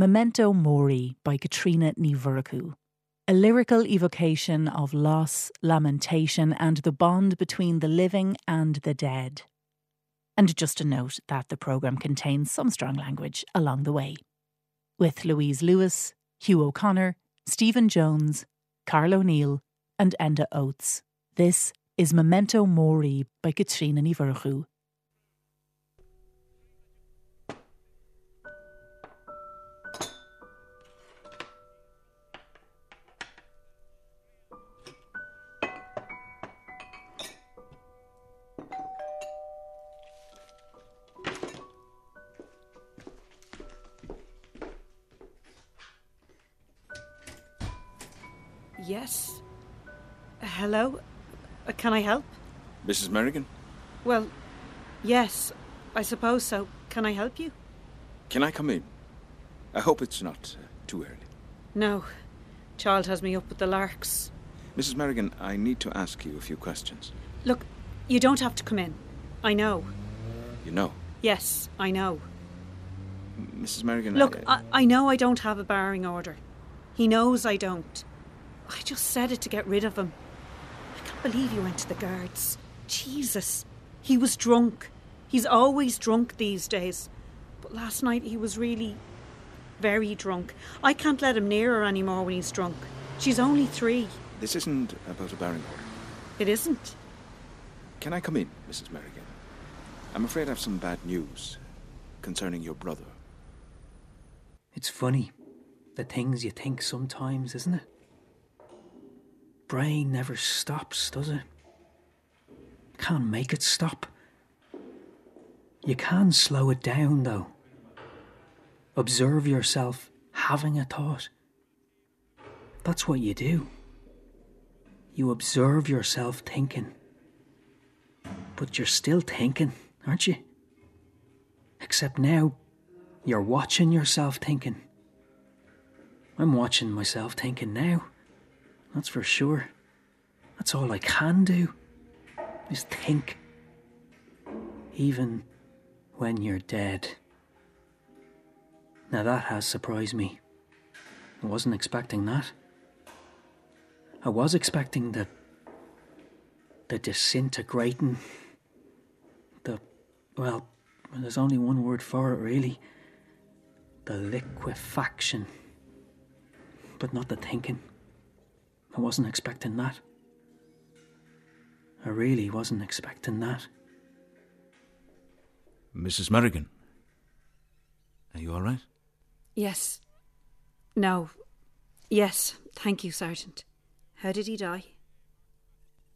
Memento Mori by Katrina Nivuraku, a lyrical evocation of loss, lamentation, and the bond between the living and the dead. And just a note that the programme contains some strong language along the way. With Louise Lewis, Hugh O'Connor, Stephen Jones, Carl O'Neill, and Enda Oates. This is Memento Mori by Katrina Nivuraku. Hello? Uh, Can I help? Mrs. Merrigan, Well, yes, I suppose so. Can I help you? can I come in? I hope it's not uh, too early. No. Child has me up with the larks. Mrs. Merrigan, I need to ask you a few questions. Look, you don't have to come in. I know. You know, Yes, I know. Mrs. Merrigan. Look, I, I, I know I don't have a barring order. He knows I don't. I just said it to get rid of him. I believe you went to the guards. Jesus. He was drunk. He's always drunk these days. But last night he was really very drunk. I can't let him near her anymore when he's drunk. She's only three. this isn't about a barring order. It isn't. Can I come in, Mrs. Merrigan? I'm afraid I have some bad news concerning your brother. It's funny, the things you think sometimes, isn't it? Brain never stops, does it? Can't make it stop. You can slow it down, though. Observe yourself having a thought. That's what you do. You observe yourself thinking. But you're still thinking, aren't you? Except now, you're watching yourself thinking. I'm watching myself thinking now. That's for sure. That's all I can do. Is think. Even when you're dead. Now that has surprised me. I wasn't expecting that. I was expecting the. the disintegrating. The. well, there's only one word for it, really the liquefaction. But not the thinking. I wasn't expecting that. I really wasn't expecting that. Mrs. Merrigan, are you all right? Yes. No. Yes. Thank you, Sergeant. How did he die?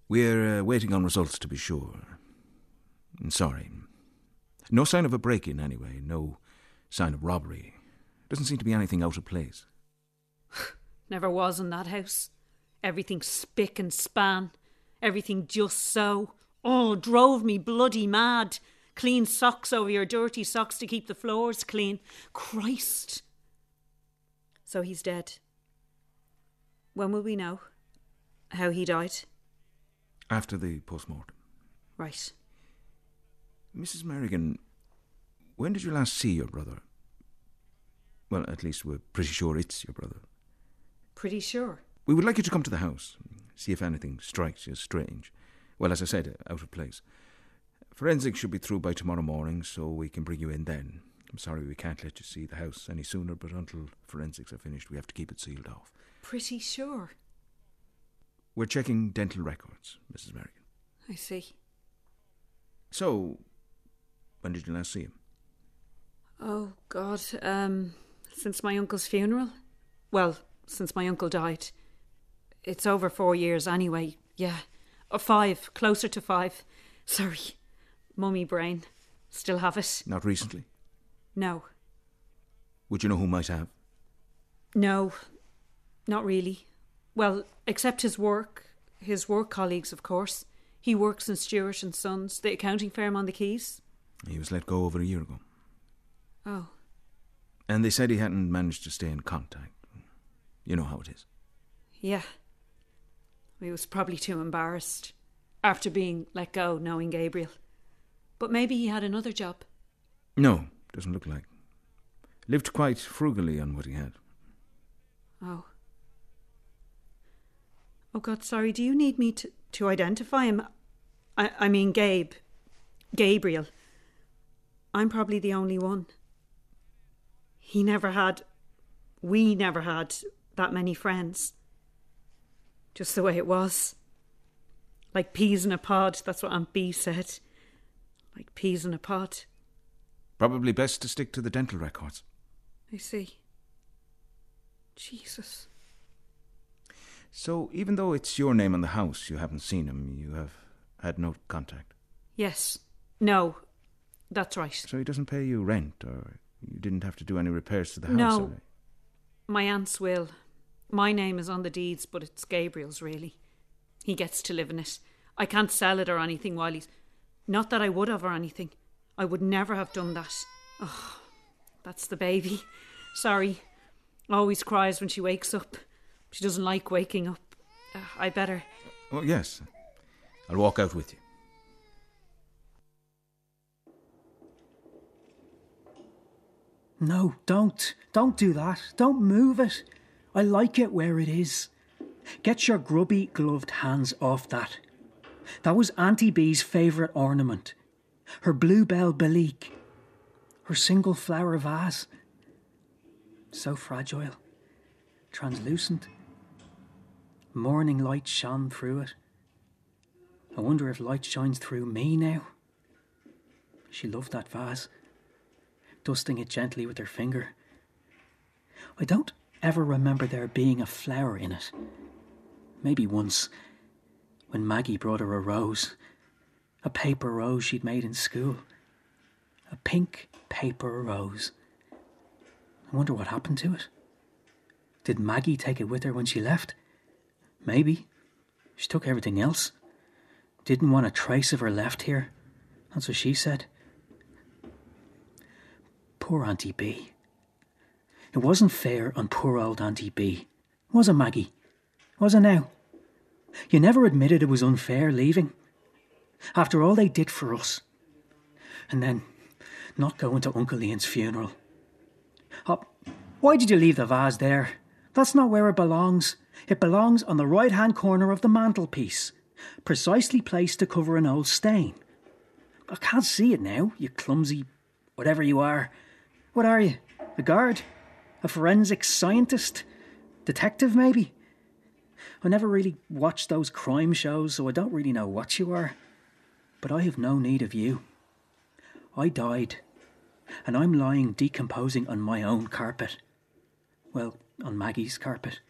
We're uh, waiting on results to be sure. Sorry. No sign of a break in, anyway. No sign of robbery. Doesn't seem to be anything out of place. Never was in that house. Everything spick and span. Everything just so. Oh, drove me bloody mad. Clean socks over your dirty socks to keep the floors clean. Christ. So he's dead. When will we know how he died? After the post mortem. Right. Mrs. Merrigan, when did you last see your brother? Well, at least we're pretty sure it's your brother. Pretty sure. We would like you to come to the house, see if anything strikes you as strange. Well, as I said, out of place. Forensics should be through by tomorrow morning, so we can bring you in then. I'm sorry we can't let you see the house any sooner, but until forensics are finished, we have to keep it sealed off. Pretty sure. We're checking dental records, Mrs. Merrigan. I see. So, when did you last see him? Oh, God. Um, since my uncle's funeral? Well, since my uncle died. It's over four years anyway. Yeah. Or five. Closer to five. Sorry. Mummy brain. Still have it? Not recently. No. Would you know who might have? No. Not really. Well, except his work. His work colleagues, of course. He works in Stewart and Sons, the accounting firm on the Quays. He was let go over a year ago. Oh. And they said he hadn't managed to stay in contact. You know how it is. Yeah. He was probably too embarrassed after being let go, knowing Gabriel. But maybe he had another job. No, doesn't look like. Lived quite frugally on what he had. Oh. Oh, God, sorry. Do you need me to, to identify him? I, I mean, Gabe. Gabriel. I'm probably the only one. He never had. We never had that many friends. Just the way it was. Like peas in a pod, that's what Aunt B said. Like peas in a pod. Probably best to stick to the dental records. I see. Jesus. So, even though it's your name on the house, you haven't seen him, you have had no contact. Yes. No. That's right. So, he doesn't pay you rent, or you didn't have to do any repairs to the house? No. My aunt's will. My name is on the deeds, but it's Gabriel's really. He gets to live in it. I can't sell it or anything while he's. Not that I would have or anything. I would never have done that. Oh, that's the baby. Sorry. Always cries when she wakes up. She doesn't like waking up. Uh, I better. Oh, yes. I'll walk out with you. No, don't. Don't do that. Don't move it. I like it where it is. Get your grubby gloved hands off that. That was Auntie B's favourite ornament. Her bluebell Belleek. Her single flower vase. So fragile. Translucent. Morning light shone through it. I wonder if light shines through me now. She loved that vase dusting it gently with her finger. I don't ever remember there being a flower in it. Maybe once, when Maggie brought her a rose, a paper rose she'd made in school. A pink paper rose. I wonder what happened to it. Did Maggie take it with her when she left? Maybe. She took everything else. Didn't want a trace of her left here. That's what she said. Poor Auntie B. It wasn't fair on poor old Auntie B. Was it, Maggie? Was it now? You never admitted it was unfair leaving. After all they did for us. And then not going to Uncle Ian's funeral. Oh, why did you leave the vase there? That's not where it belongs. It belongs on the right hand corner of the mantelpiece, precisely placed to cover an old stain. I can't see it now, you clumsy whatever you are. What are you? A guard? A forensic scientist? Detective, maybe? I never really watched those crime shows, so I don't really know what you are. But I have no need of you. I died, and I'm lying decomposing on my own carpet. Well, on Maggie's carpet.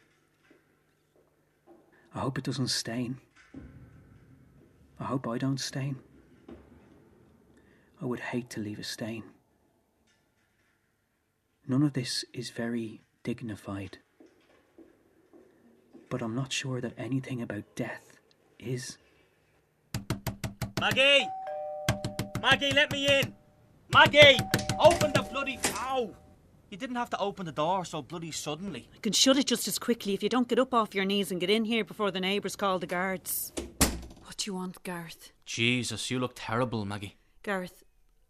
I hope it doesn't stain. I hope I don't stain. I would hate to leave a stain. None of this is very dignified. But I'm not sure that anything about death is. Maggie! Maggie, let me in! Maggie! Open the bloody. Ow! You didn't have to open the door so bloody suddenly. I can shut it just as quickly if you don't get up off your knees and get in here before the neighbours call the guards. What do you want, Garth? Jesus, you look terrible, Maggie. Gareth,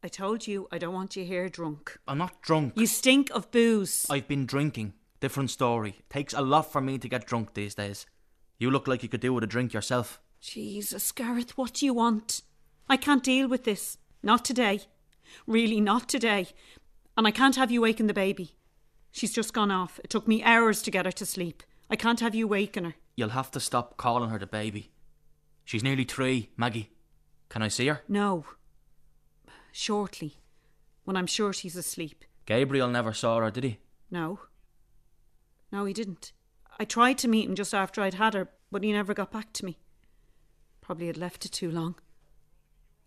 I told you I don't want you here drunk. I'm not drunk. You stink of booze. I've been drinking. Different story. Takes a lot for me to get drunk these days. You look like you could do with a drink yourself. Jesus, Gareth, what do you want? I can't deal with this. Not today. Really, not today. And I can't have you waken the baby. She's just gone off. It took me hours to get her to sleep. I can't have you waken her. You'll have to stop calling her the baby. She's nearly three, Maggie. Can I see her? No. Shortly. When I'm sure she's asleep. Gabriel never saw her, did he? No. No, he didn't. I tried to meet him just after I'd had her, but he never got back to me. Probably had left it too long.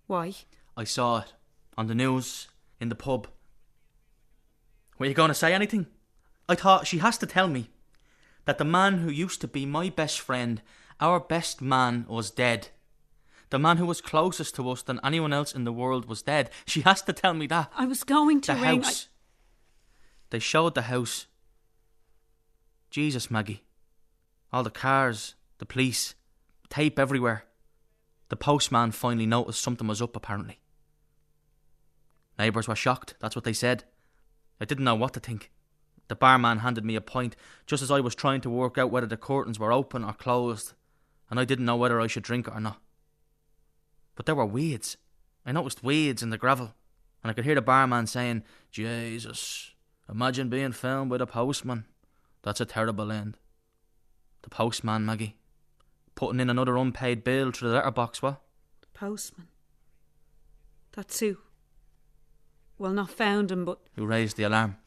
Why? I saw it. On the news. In the pub. Were you going to say anything? I thought she has to tell me that the man who used to be my best friend, our best man, was dead. The man who was closest to us than anyone else in the world was dead. She has to tell me that. I was going to the ring. house. They showed the house. Jesus, Maggie. All the cars, the police, tape everywhere. The postman finally noticed something was up, apparently. Neighbours were shocked, that's what they said. I didn't know what to think. The barman handed me a pint just as I was trying to work out whether the curtains were open or closed, and I didn't know whether I should drink it or not. But there were weeds. I noticed weeds in the gravel, and I could hear the barman saying, Jesus, imagine being found by the postman. That's a terrible end. The postman, Maggie. Putting in another unpaid bill through the letterbox, what? The postman. That's who. Well, not found him, but Who raised the alarm?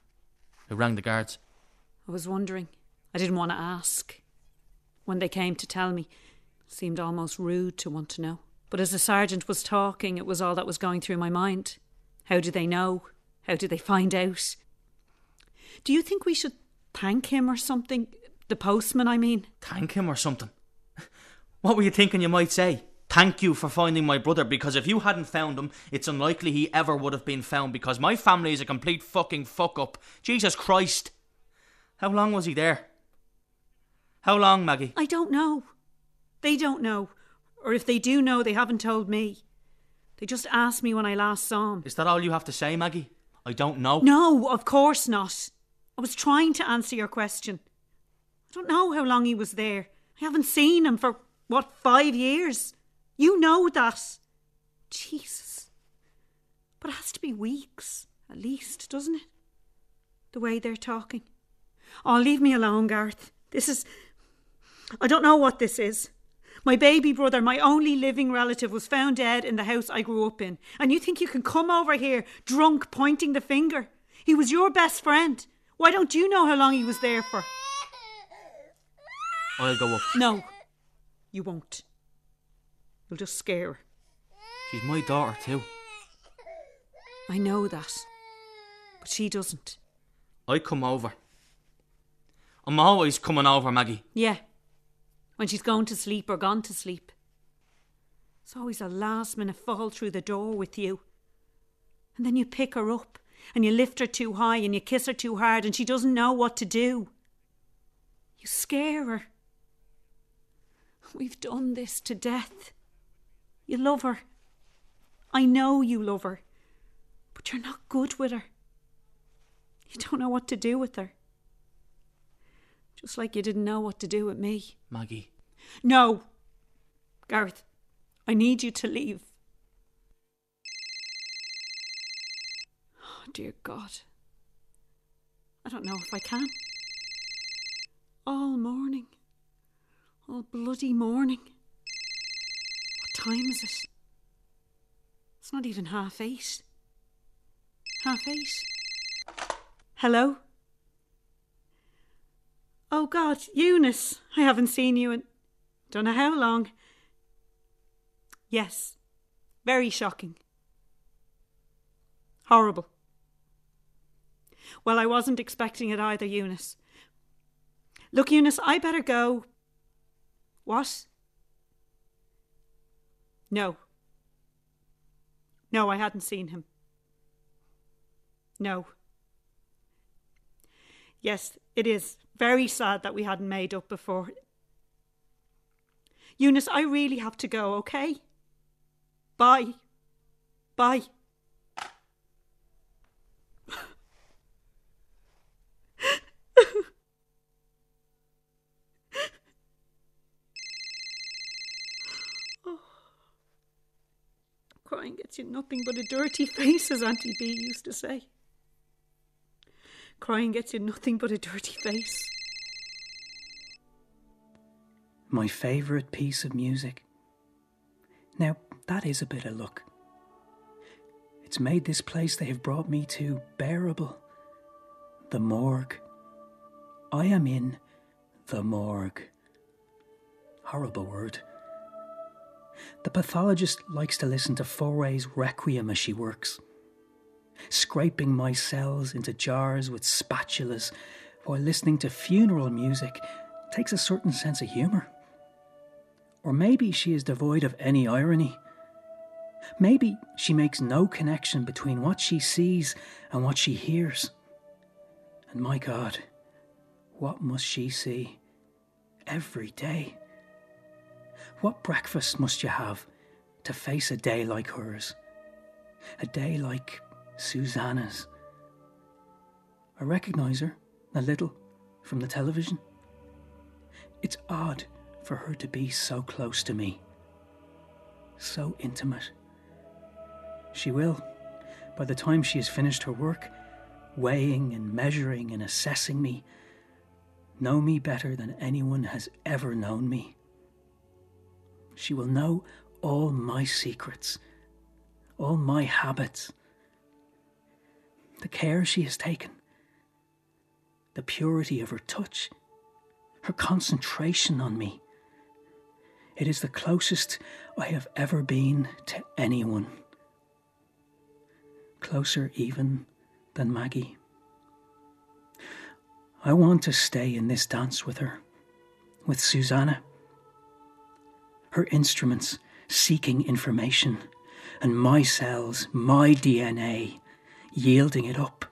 Who rang the guards? I was wondering. I didn't want to ask. When they came to tell me, it seemed almost rude to want to know. But as the sergeant was talking, it was all that was going through my mind. How do they know? How do they find out? Do you think we should thank him or something? The postman, I mean. Thank him or something. What were you thinking you might say? Thank you for finding my brother because if you hadn't found him, it's unlikely he ever would have been found because my family is a complete fucking fuck up. Jesus Christ. How long was he there? How long, Maggie? I don't know. They don't know. Or if they do know, they haven't told me. They just asked me when I last saw him. Is that all you have to say, Maggie? I don't know. No, of course not. I was trying to answer your question. I don't know how long he was there. I haven't seen him for, what, five years? You know that. Jesus. But it has to be weeks, at least, doesn't it? The way they're talking. Oh, leave me alone, Garth. This is. I don't know what this is. My baby brother, my only living relative, was found dead in the house I grew up in. And you think you can come over here drunk, pointing the finger? He was your best friend. Why don't you know how long he was there for? I'll go up. No, you won't. You'll just scare her. She's my daughter, too. I know that. But she doesn't. I come over. I'm always coming over, Maggie. Yeah. When she's going to sleep or gone to sleep. It's always a last minute fall through the door with you. And then you pick her up and you lift her too high and you kiss her too hard and she doesn't know what to do. You scare her. We've done this to death. You love her. I know you love her. But you're not good with her. You don't know what to do with her. Just like you didn't know what to do with me. Maggie. No. Gareth, I need you to leave. Oh, dear God. I don't know if I can. All morning. All bloody morning. What time is it? It's not even half eight. Half eight. Hello? Oh God, Eunice, I haven't seen you in don't know how long. Yes, very shocking. Horrible. Well, I wasn't expecting it either, Eunice. Look, Eunice, I better go. What? No. No, I hadn't seen him. No. Yes, it is very sad that we hadn't made up before. Eunice, I really have to go, okay? Bye. Bye. oh. Crying gets you nothing but a dirty face, as Auntie B used to say. Crying gets you nothing but a dirty face. My favourite piece of music. Now, that is a bit of luck. It's made this place they have brought me to bearable. The morgue. I am in the morgue. Horrible word. The pathologist likes to listen to Fauré's Requiem as she works, scraping my cells into jars with spatulas while listening to funeral music takes a certain sense of humour. Or maybe she is devoid of any irony. Maybe she makes no connection between what she sees and what she hears. And my God, what must she see every day? What breakfast must you have to face a day like hers? A day like Susanna's? I recognise her a little from the television. It's odd for her to be so close to me, so intimate. She will, by the time she has finished her work, weighing and measuring and assessing me, know me better than anyone has ever known me. She will know all my secrets, all my habits, the care she has taken, the purity of her touch, her concentration on me. It is the closest I have ever been to anyone. Closer even than Maggie. I want to stay in this dance with her, with Susanna. Her instruments seeking information, and my cells, my DNA, yielding it up,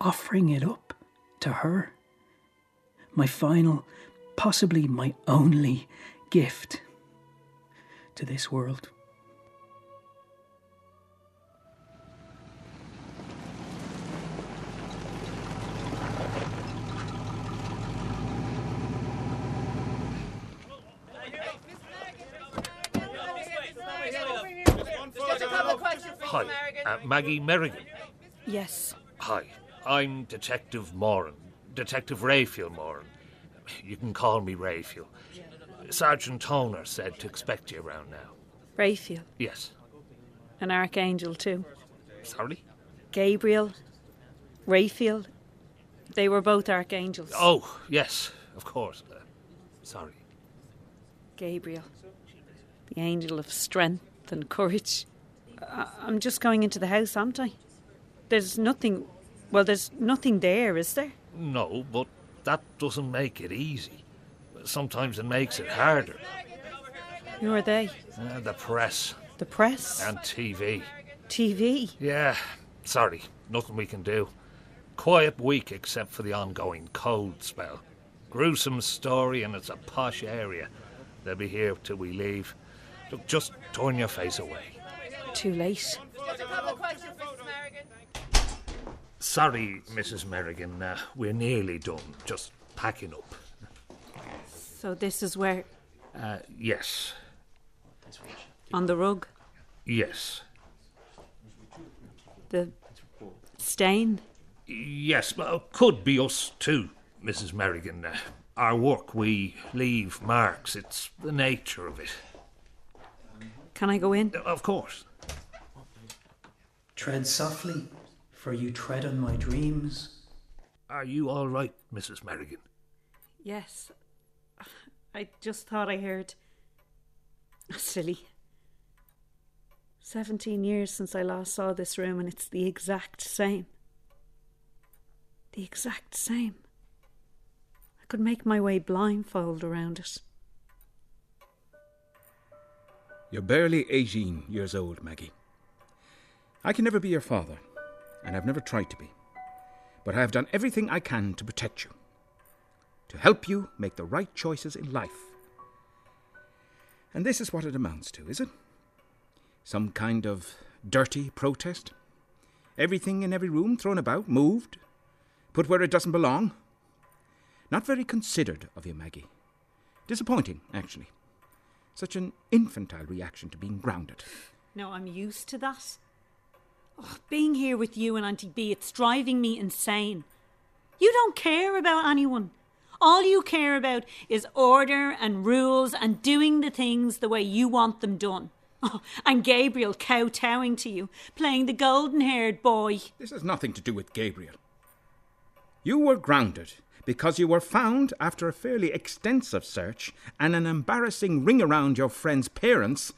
offering it up to her. My final, possibly my only gift to this world. Hi, uh, Maggie Merrigan. Yes. Hi, I'm Detective Moran, Detective Raphael Moran. You can call me Raphael. Sergeant Toner said to expect you around now. Raphael. Yes. An archangel, too. Sorry? Gabriel. Raphael. They were both archangels. Oh, yes, of course. Uh, sorry. Gabriel. The angel of strength and courage. I- I'm just going into the house, aren't I? There's nothing. Well, there's nothing there, is there? No, but that doesn't make it easy. Sometimes it makes it harder. Who are they? Uh, the press The press? and TV. TV? Yeah, sorry, nothing we can do. Quiet week except for the ongoing cold spell. Gruesome story, and it's a posh area. They'll be here till we leave. Look, just turn your face away. Too late. Sorry, Mrs. Merrigan, uh, we're nearly done. Just packing up. So this is where. Uh, yes, On the rug? yes, The stain? yes. Well, could be us too, Mrs. Merrigan. Uh, our work, we leave marks. It's the nature of it. Can I go in? Of course. Tread softly, for you tread on my dreams. Are you all right, Mrs. Merrigan? Yes. I just thought I heard. Silly. 17 years since I last saw this room, and it's the exact same. The exact same. I could make my way blindfold around it. You're barely 18 years old, Maggie. I can never be your father, and I've never tried to be. But I have done everything I can to protect you, to help you make the right choices in life. And this is what it amounts to, is it? Some kind of dirty protest? Everything in every room thrown about, moved, put where it doesn't belong? Not very considered of you, Maggie. Disappointing, actually. Such an infantile reaction to being grounded. No, I'm used to that. Oh, being here with you and Auntie B, it's driving me insane. You don't care about anyone. All you care about is order and rules and doing the things the way you want them done. Oh, and Gabriel kowtowing to you, playing the golden haired boy. This has nothing to do with Gabriel. You were grounded because you were found after a fairly extensive search and an embarrassing ring around your friend's parents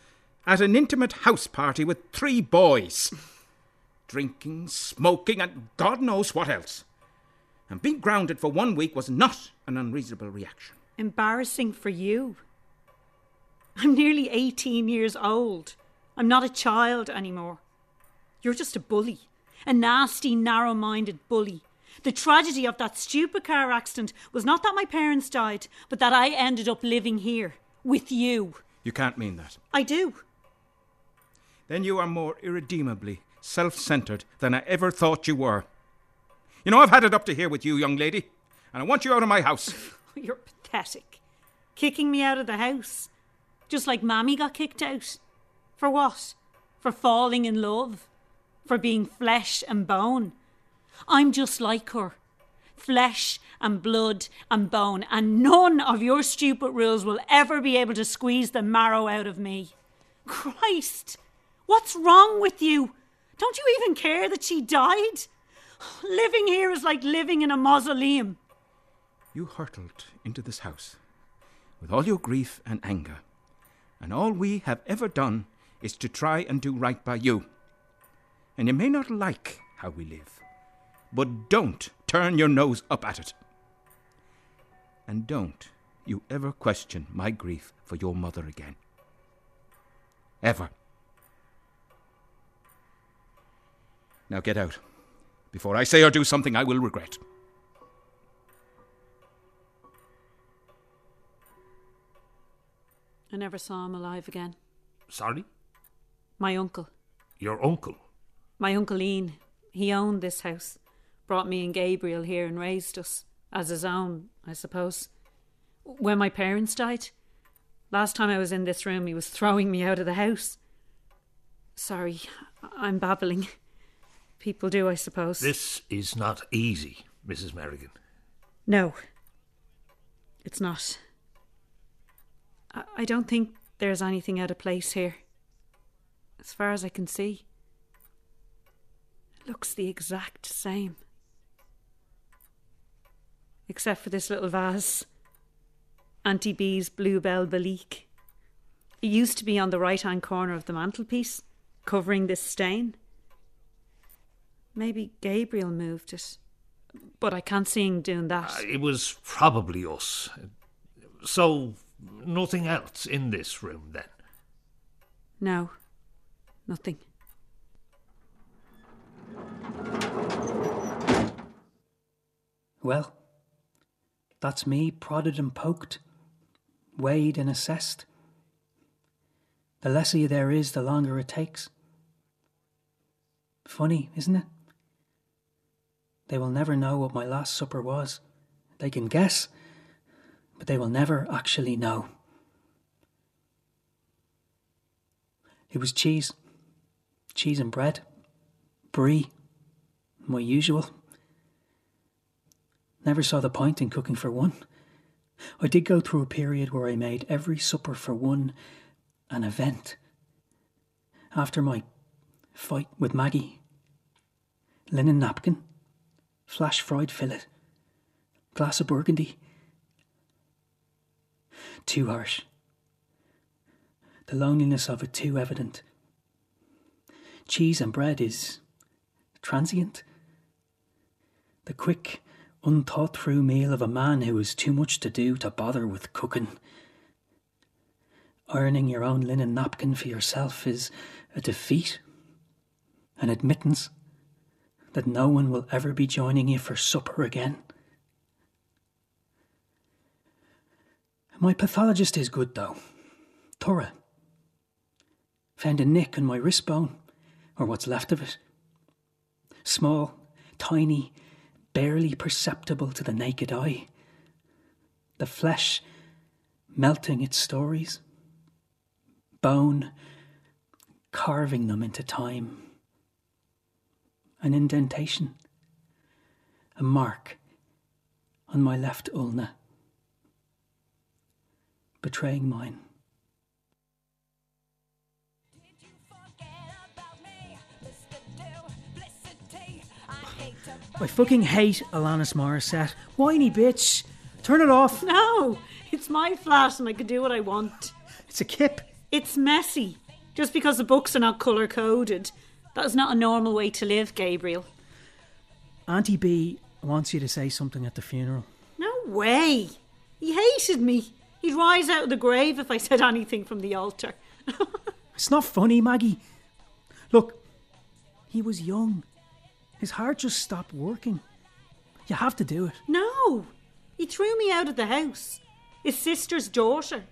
at an intimate house party with three boys. Drinking, smoking, and God knows what else. And being grounded for one week was not an unreasonable reaction. Embarrassing for you. I'm nearly 18 years old. I'm not a child anymore. You're just a bully. A nasty, narrow minded bully. The tragedy of that stupid car accident was not that my parents died, but that I ended up living here with you. You can't mean that. I do. Then you are more irredeemably self centered than I ever thought you were. You know, I've had it up to here with you, young lady, and I want you out of my house. You're pathetic. Kicking me out of the house. Just like Mammy got kicked out. For what? For falling in love? For being flesh and bone? I'm just like her. Flesh and blood and bone, and none of your stupid rules will ever be able to squeeze the marrow out of me. Christ! What's wrong with you? Don't you even care that she died? Living here is like living in a mausoleum. You hurtled into this house with all your grief and anger, and all we have ever done is to try and do right by you. And you may not like how we live, but don't turn your nose up at it. And don't you ever question my grief for your mother again. Ever. Now get out, before I say or do something I will regret. I never saw him alive again. Sorry? My uncle. Your uncle? My uncle Ian. He owned this house. Brought me and Gabriel here and raised us. As his own, I suppose. When my parents died, last time I was in this room, he was throwing me out of the house. Sorry, I'm babbling. People do, I suppose. This is not easy, Mrs. Merrigan. No, it's not. I, I don't think there's anything out of place here. As far as I can see, it looks the exact same. Except for this little vase. Auntie B's bluebell Belleek. It used to be on the right hand corner of the mantelpiece, covering this stain. Maybe Gabriel moved it. But I can't see him doing that. Uh, it was probably us. So, nothing else in this room then? No, nothing. Well, that's me prodded and poked, weighed and assessed. The lesser there is, the longer it takes. Funny, isn't it? They will never know what my last supper was. They can guess, but they will never actually know. It was cheese, cheese and bread, brie, my usual. Never saw the point in cooking for one. I did go through a period where I made every supper for one an event. After my fight with Maggie, linen napkin, flash fried fillet, glass of burgundy. Too harsh. The loneliness of it too evident. Cheese and bread is transient. The quick, unthought through meal of a man who has too much to do to bother with cooking. Ironing your own linen napkin for yourself is a defeat, an admittance that no one will ever be joining you for supper again. My pathologist is good, though. Thorough. Found a nick in my wrist bone, or what's left of it. Small, tiny, barely perceptible to the naked eye. The flesh melting its stories. Bone carving them into time. An indentation. A mark on my left ulna. Betraying mine. I fucking hate Alanis Morissette. Whiny bitch. Turn it off. No, it's my flat and I can do what I want. It's a kip. It's messy. Just because the books are not colour coded. That is not a normal way to live, Gabriel. Auntie B wants you to say something at the funeral. No way. He hated me. He'd rise out of the grave if I said anything from the altar. It's not funny, Maggie. Look, he was young. His heart just stopped working. You have to do it. no, he threw me out of the house. His sister's daughter.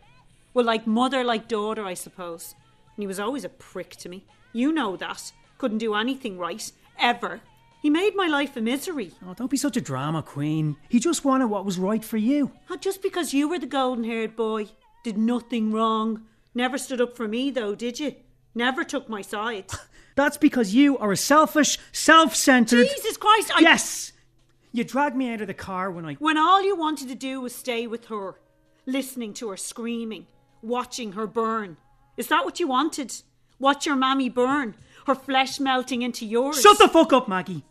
Well, like mother, like daughter, I suppose. And he was always a prick to me. You know that. Couldn't do anything right. Ever. He made my life a misery. Oh, don't be such a drama queen. He just wanted what was right for you. Not just because you were the golden haired boy. Did nothing wrong. Never stood up for me, though, did you? Never took my side. That's because you are a selfish, self centered. Jesus Christ, I. Yes! You dragged me out of the car when I. When all you wanted to do was stay with her, listening to her screaming, watching her burn. Is that what you wanted? Watch your mammy burn, her flesh melting into yours. Shut the fuck up, Maggie!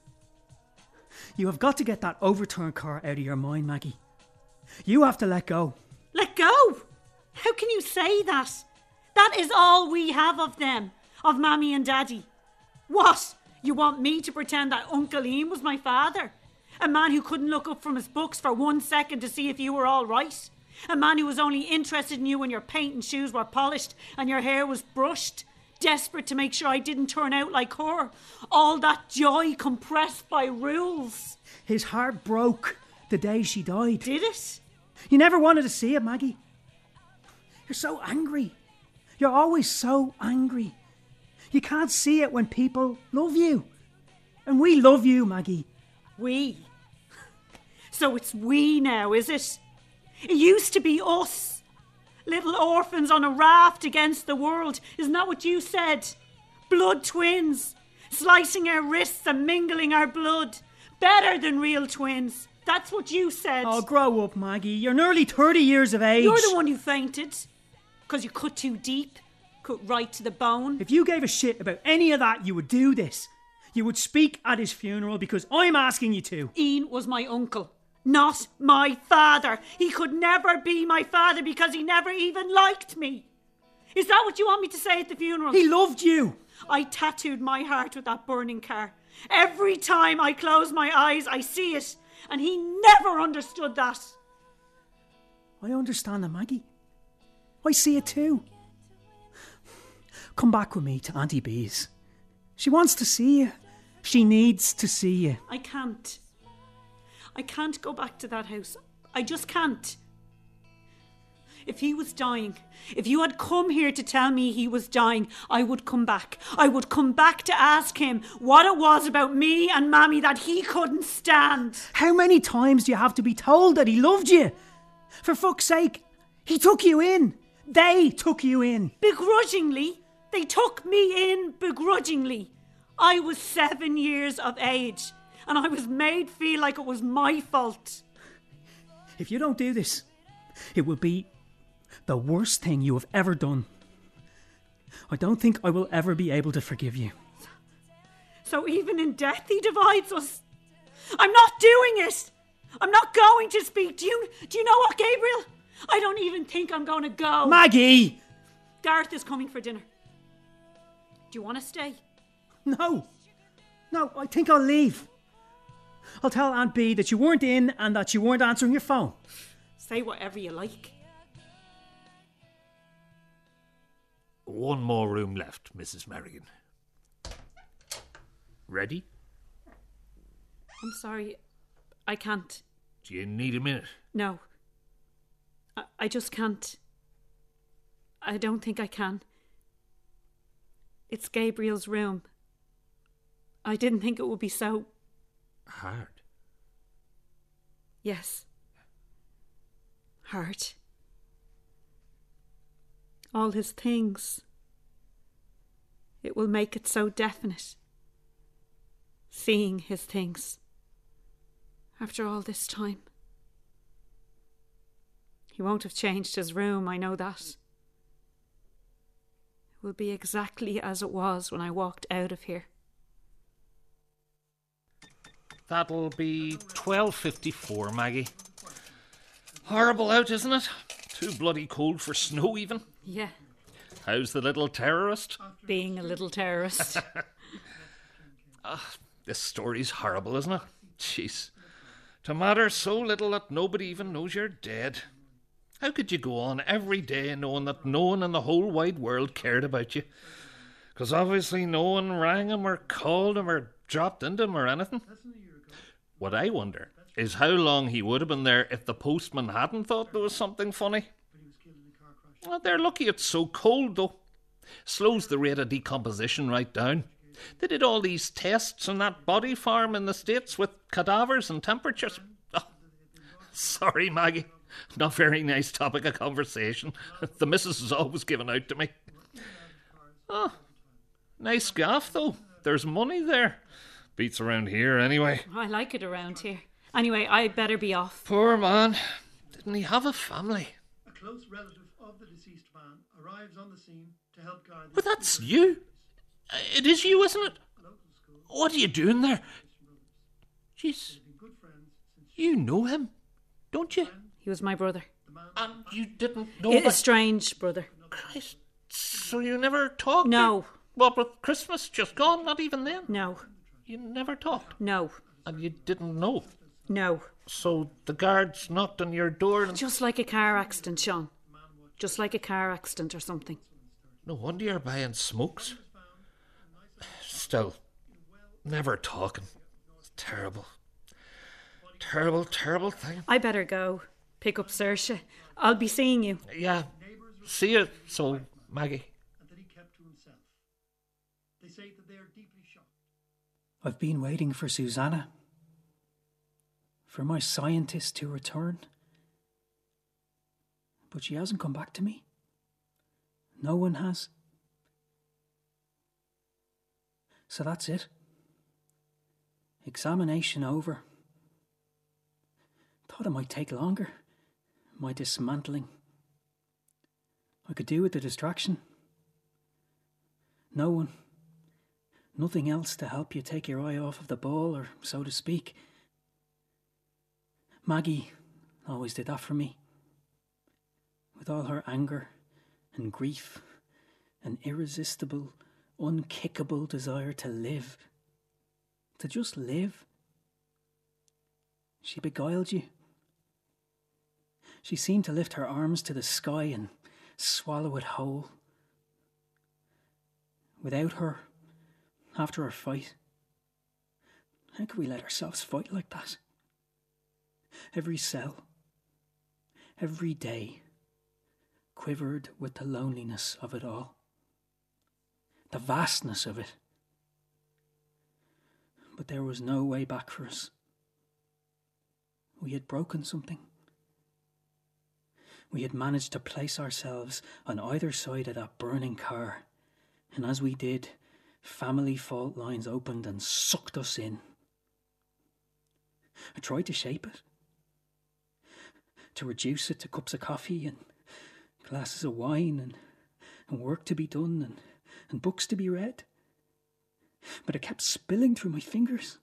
You have got to get that overturned car out of your mind, Maggie. You have to let go. Let go! How can you say that? That is all we have of them, of Mammy and Daddy. What? You want me to pretend that Uncle Ian was my father? A man who couldn't look up from his books for one second to see if you were all right? A man who was only interested in you when your paint and shoes were polished and your hair was brushed? Desperate to make sure I didn't turn out like her. All that joy compressed by rules. His heart broke the day she died. Did it? You never wanted to see it, Maggie. You're so angry. You're always so angry. You can't see it when people love you. And we love you, Maggie. We. So it's we now, is it? It used to be us. Little orphans on a raft against the world. Isn't that what you said? Blood twins. Slicing our wrists and mingling our blood. Better than real twins. That's what you said. Oh, grow up, Maggie. You're nearly 30 years of age. You're the one who fainted. Because you cut too deep. Cut right to the bone. If you gave a shit about any of that, you would do this. You would speak at his funeral because I'm asking you to. Ian was my uncle, not my father. He could never be my father because he never even liked me. Is that what you want me to say at the funeral? He loved you. I tattooed my heart with that burning car. Every time I close my eyes, I see it, and he never understood that. I understand that, Maggie. I see it too. Come back with me to Auntie B's. She wants to see you. She needs to see you. I can't. I can't go back to that house. I just can't. If he was dying, if you had come here to tell me he was dying, I would come back. I would come back to ask him what it was about me and Mammy that he couldn't stand. How many times do you have to be told that he loved you? For fuck's sake, he took you in. They took you in. Begrudgingly. They took me in begrudgingly. I was seven years of age, and I was made feel like it was my fault. If you don't do this, it will be the worst thing you have ever done. I don't think I will ever be able to forgive you. So even in death, he divides us. I'm not doing it. I'm not going to speak. Do you, do you know what, Gabriel? I don't even think I'm going to go. Maggie! Gareth is coming for dinner. Do you want to stay? No. No, I think I'll leave. I'll tell Aunt B that you weren't in and that you weren't answering your phone. Say whatever you like. One more room left, Mrs. Merrigan. Ready? I'm sorry. I can't. Do you need a minute? No. I, I just can't. I don't think I can. It's Gabriel's room. I didn't think it would be so. Hard. Yes. Hard. All his things. It will make it so definite. Seeing his things. After all this time. He won't have changed his room, I know that. It will be exactly as it was when I walked out of here. That'll be twelve fifty four, Maggie. Horrible out, isn't it? Too bloody cold for snow, even. Yeah, How's the little terrorist? being a little terrorist. Ah, this story's horrible, isn't it? Jeez. To matter so little that nobody even knows you're dead. How could you go on every day knowing that no one in the whole wide world cared about you? Because obviously no one rang him or called him or dropped into him or anything. What I wonder is how long he would have been there if the postman hadn't thought there was something funny. Well, they're lucky it's so cold, though. Slows the rate of decomposition right down. They did all these tests on that body farm in the States with cadavers and temperatures. Oh, sorry, Maggie. Not very nice topic of conversation. The missus is always giving out to me. Oh, nice gaff, though. There's money there. Beats around here, anyway. I like it around here. Anyway, I better be off. Poor man. Didn't he have a family? A close relative of the deceased man arrives on the scene to help guide. Well, that's you. Uh, It is you, isn't it? What are you doing there? Jeez. You know him, don't you? He was my brother. And you didn't know It that- is strange, brother. Christ. So you never talked? No. What with Christmas just gone? Not even then? No, You never talked. no, And you didn't know. no. So the guards knocked on your door and. Just like a car accident, Sean. Just like a car accident or something. No wonder you're buying smokes. Still, never talking. It's terrible. Terrible, terrible thing. I better go. Pick up Saoirse. I'll be seeing you. Yeah. See you, so, Maggie. and that he kept to himself. They say that they are deeply shocked. I've been waiting for Susanna. For my scientist to return. But she hasn't come back to me. No one has. So that's it. Examination over. Thought it might take longer. My dismantling. I could do with the distraction. No one. Nothing else to help you take your eye off of the ball, or so to speak. Maggie always did that for me. With all her anger and grief, an irresistible, unkickable desire to live. To just live. She beguiled you. She seemed to lift her arms to the sky and swallow it whole. Without her, after our fight, how could we let ourselves fight like that? Every cell, every day, quivered with the loneliness of it all, the vastness of it. But there was no way back for us. We had broken something. We had managed to place ourselves on either side of that burning car, and as we did, family fault lines opened and sucked us in. I tried to shape it, to reduce it to cups of coffee and glasses of wine and, and work to be done and, and books to be read. But it kept spilling through my fingers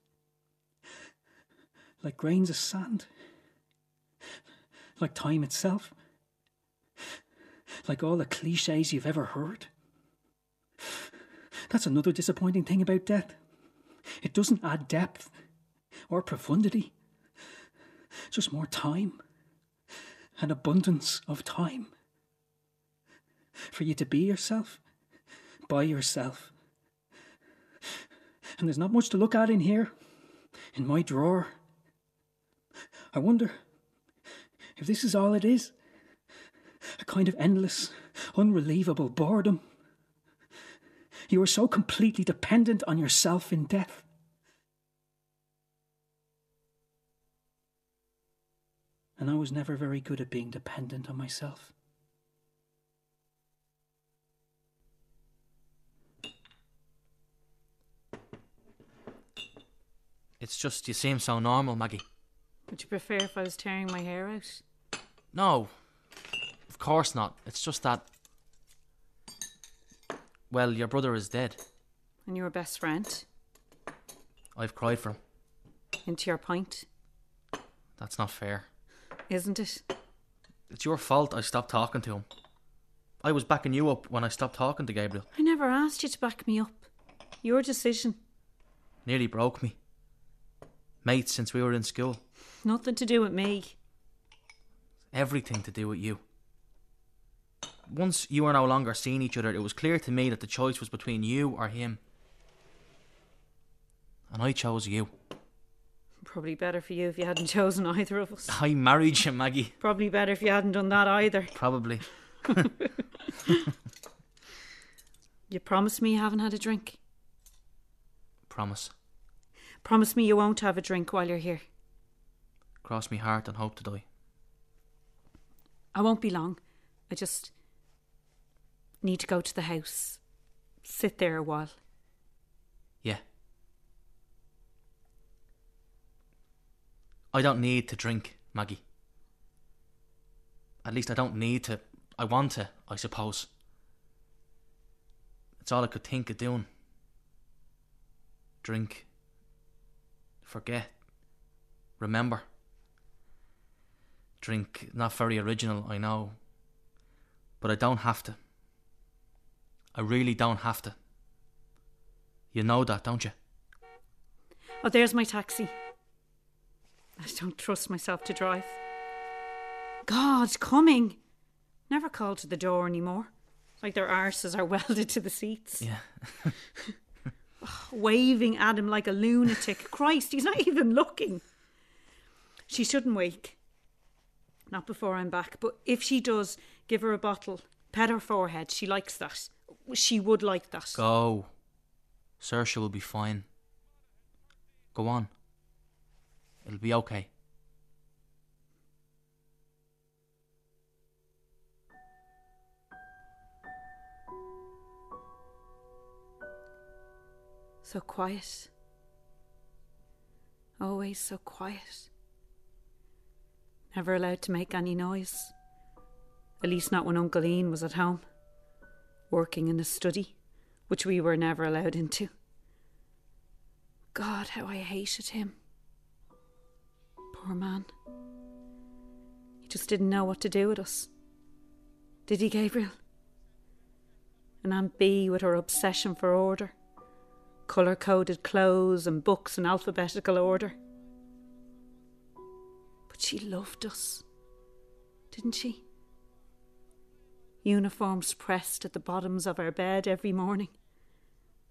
like grains of sand, like time itself, like all the cliches you've ever heard. That's another disappointing thing about death. It doesn't add depth or profundity, just more time, an abundance of time for you to be yourself, by yourself. And there's not much to look at in here, in my drawer. I wonder if this is all it is a kind of endless, unrelievable boredom. You are so completely dependent on yourself in death. And I was never very good at being dependent on myself. It's just you seem so normal, Maggie. Would you prefer if I was tearing my hair out? No, of course not. It's just that. Well, your brother is dead. And your best friend? I've cried for him. Into your pint, That's not fair. isn't it? It's your fault I stopped talking to him. I was backing you up when I stopped talking to Gabriel. I never asked you to back me up. Your decision. Nearly broke me. Mates since we were in school. Nothing to do with me. Everything to do with you. Once you were no longer seeing each other, it was clear to me that the choice was between you or him. And I chose you. Probably better for you if you hadn't chosen either of us. I married you, Maggie. Probably better if you hadn't done that either. Probably. You promised me you haven't had a drink. Promise. Promise me you won't have a drink while you're here. Cross me heart and hope to die. I won't be long. I just need to go to the house. Sit there a while. Yeah. I don't need to drink, Maggie. At least I don't need to. I want to, I suppose. It's all I could think of doing. Drink. Forget. Remember. Drink. Not very original, I know. But I don't have to. I really don't have to. You know that, don't you? Oh, there's my taxi. I don't trust myself to drive. God, coming. Never call to the door anymore. Like their arses are welded to the seats. Yeah. Waving at him like a lunatic. Christ, he's not even looking. She shouldn't wake. Not before I'm back. But if she does, give her a bottle. Pet her forehead. She likes that. She would like that. Go. Saoirse will be fine. Go on. It'll be okay. So quiet. Always so quiet. Never allowed to make any noise. At least not when Uncle Ian was at home. Working in the study, which we were never allowed into. God, how I hated him. Poor man. He just didn't know what to do with us. Did he, Gabriel? And Aunt B with her obsession for order colour coded clothes and books in alphabetical order. But she loved us, didn't she? Uniforms pressed at the bottoms of our bed every morning,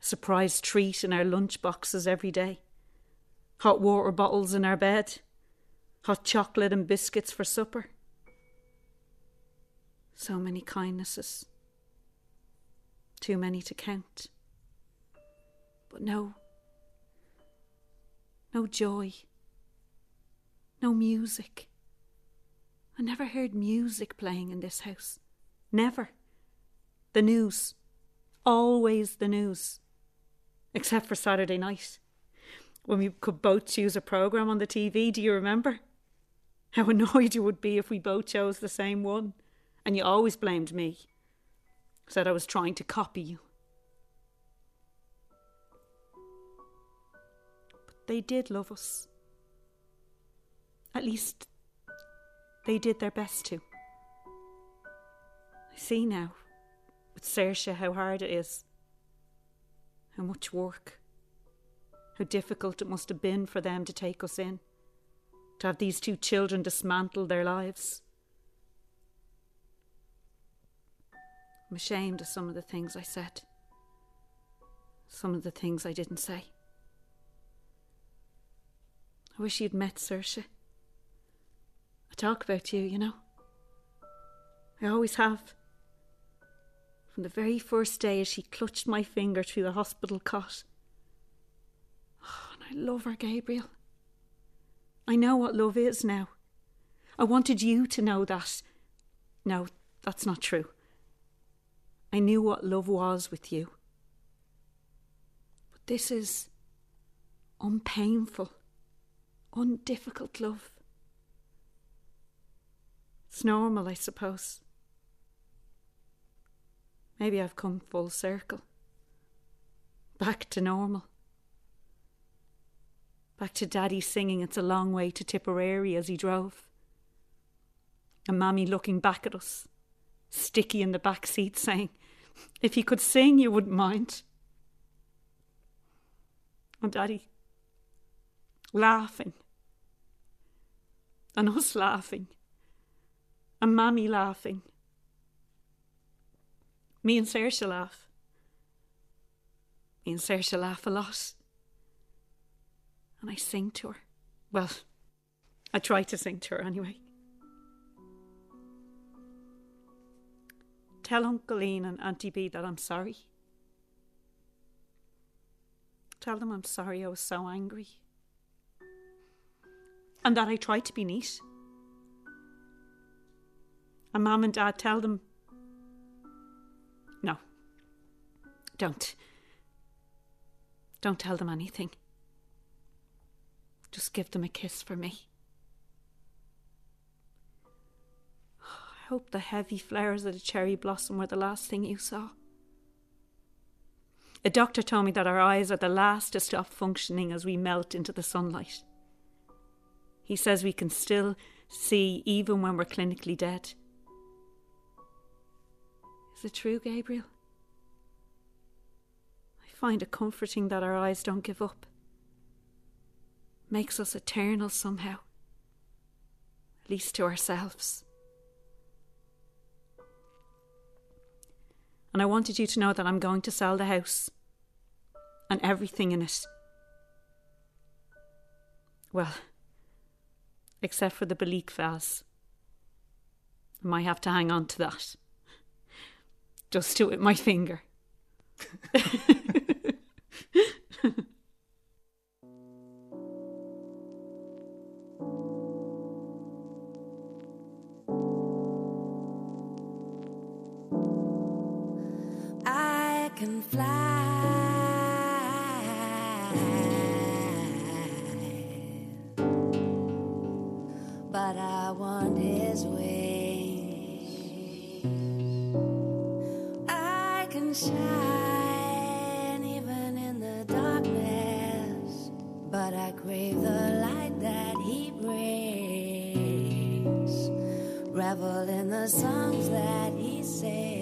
a surprise treat in our lunch boxes every day, hot water bottles in our bed, hot chocolate and biscuits for supper. So many kindnesses, too many to count. But no, no joy, no music. I never heard music playing in this house. Never. The news. Always the news. Except for Saturday night. When we could both choose a programme on the TV, do you remember? How annoyed you would be if we both chose the same one. And you always blamed me. Said I was trying to copy you. But they did love us. At least, they did their best to. See now, with Saoirse, how hard it is, how much work, how difficult it must have been for them to take us in, to have these two children dismantle their lives. I'm ashamed of some of the things I said, some of the things I didn't say. I wish you'd met Saoirse. I talk about you, you know. I always have. From the very first day as she clutched my finger through the hospital cot. Oh, and I love her, Gabriel. I know what love is now. I wanted you to know that. No, that's not true. I knew what love was with you. But this is unpainful undifficult love. It's normal, I suppose. Maybe I've come full circle. Back to normal. Back to Daddy singing It's a Long Way to Tipperary as he drove. And Mammy looking back at us, sticky in the back seat, saying, If he could sing, you wouldn't mind. And Daddy laughing and us laughing, and Mammy laughing. Me and Saoirse laugh. Me and Saoirse laugh a lot. And I sing to her. Well, I try to sing to her anyway. Tell Uncle Ian and Auntie B that I'm sorry. Tell them I'm sorry I was so angry. And that I tried to be neat. And Mum and Dad tell them. Don't. Don't tell them anything. Just give them a kiss for me. I hope the heavy flowers of the cherry blossom were the last thing you saw. A doctor told me that our eyes are the last to stop functioning as we melt into the sunlight. He says we can still see even when we're clinically dead. Is it true, Gabriel? Find it comforting that our eyes don't give up. Makes us eternal somehow, at least to ourselves. And I wanted you to know that I'm going to sell the house and everything in it. Well, except for the Belleek vase. I might have to hang on to that. Just do it with my finger. can fly, but I want his wings. I can shine even in the darkness, but I crave the light that he brings. Revel in the songs that he sings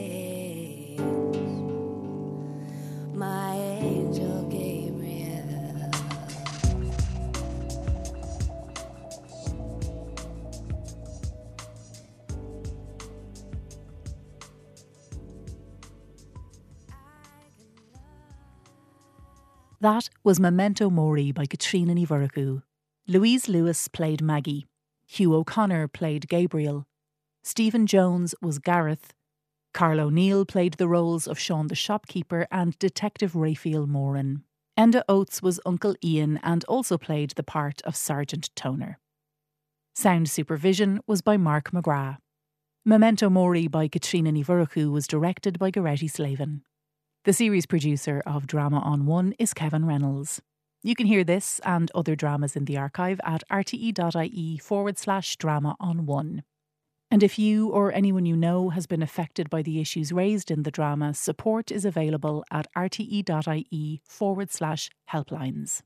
was Memento Mori by Katrina Nivaraku. Louise Lewis played Maggie. Hugh O'Connor played Gabriel. Stephen Jones was Gareth. Carl O'Neill played the roles of Sean the shopkeeper and Detective Raphael Moran. Enda Oates was Uncle Ian and also played the part of Sergeant Toner. Sound supervision was by Mark McGrath. Memento Mori by Katrina Nivaraku was directed by Goretti Slavin. The series producer of Drama on One is Kevin Reynolds. You can hear this and other dramas in the archive at rte.ie forward slash drama on one. And if you or anyone you know has been affected by the issues raised in the drama, support is available at rte.ie forward slash helplines.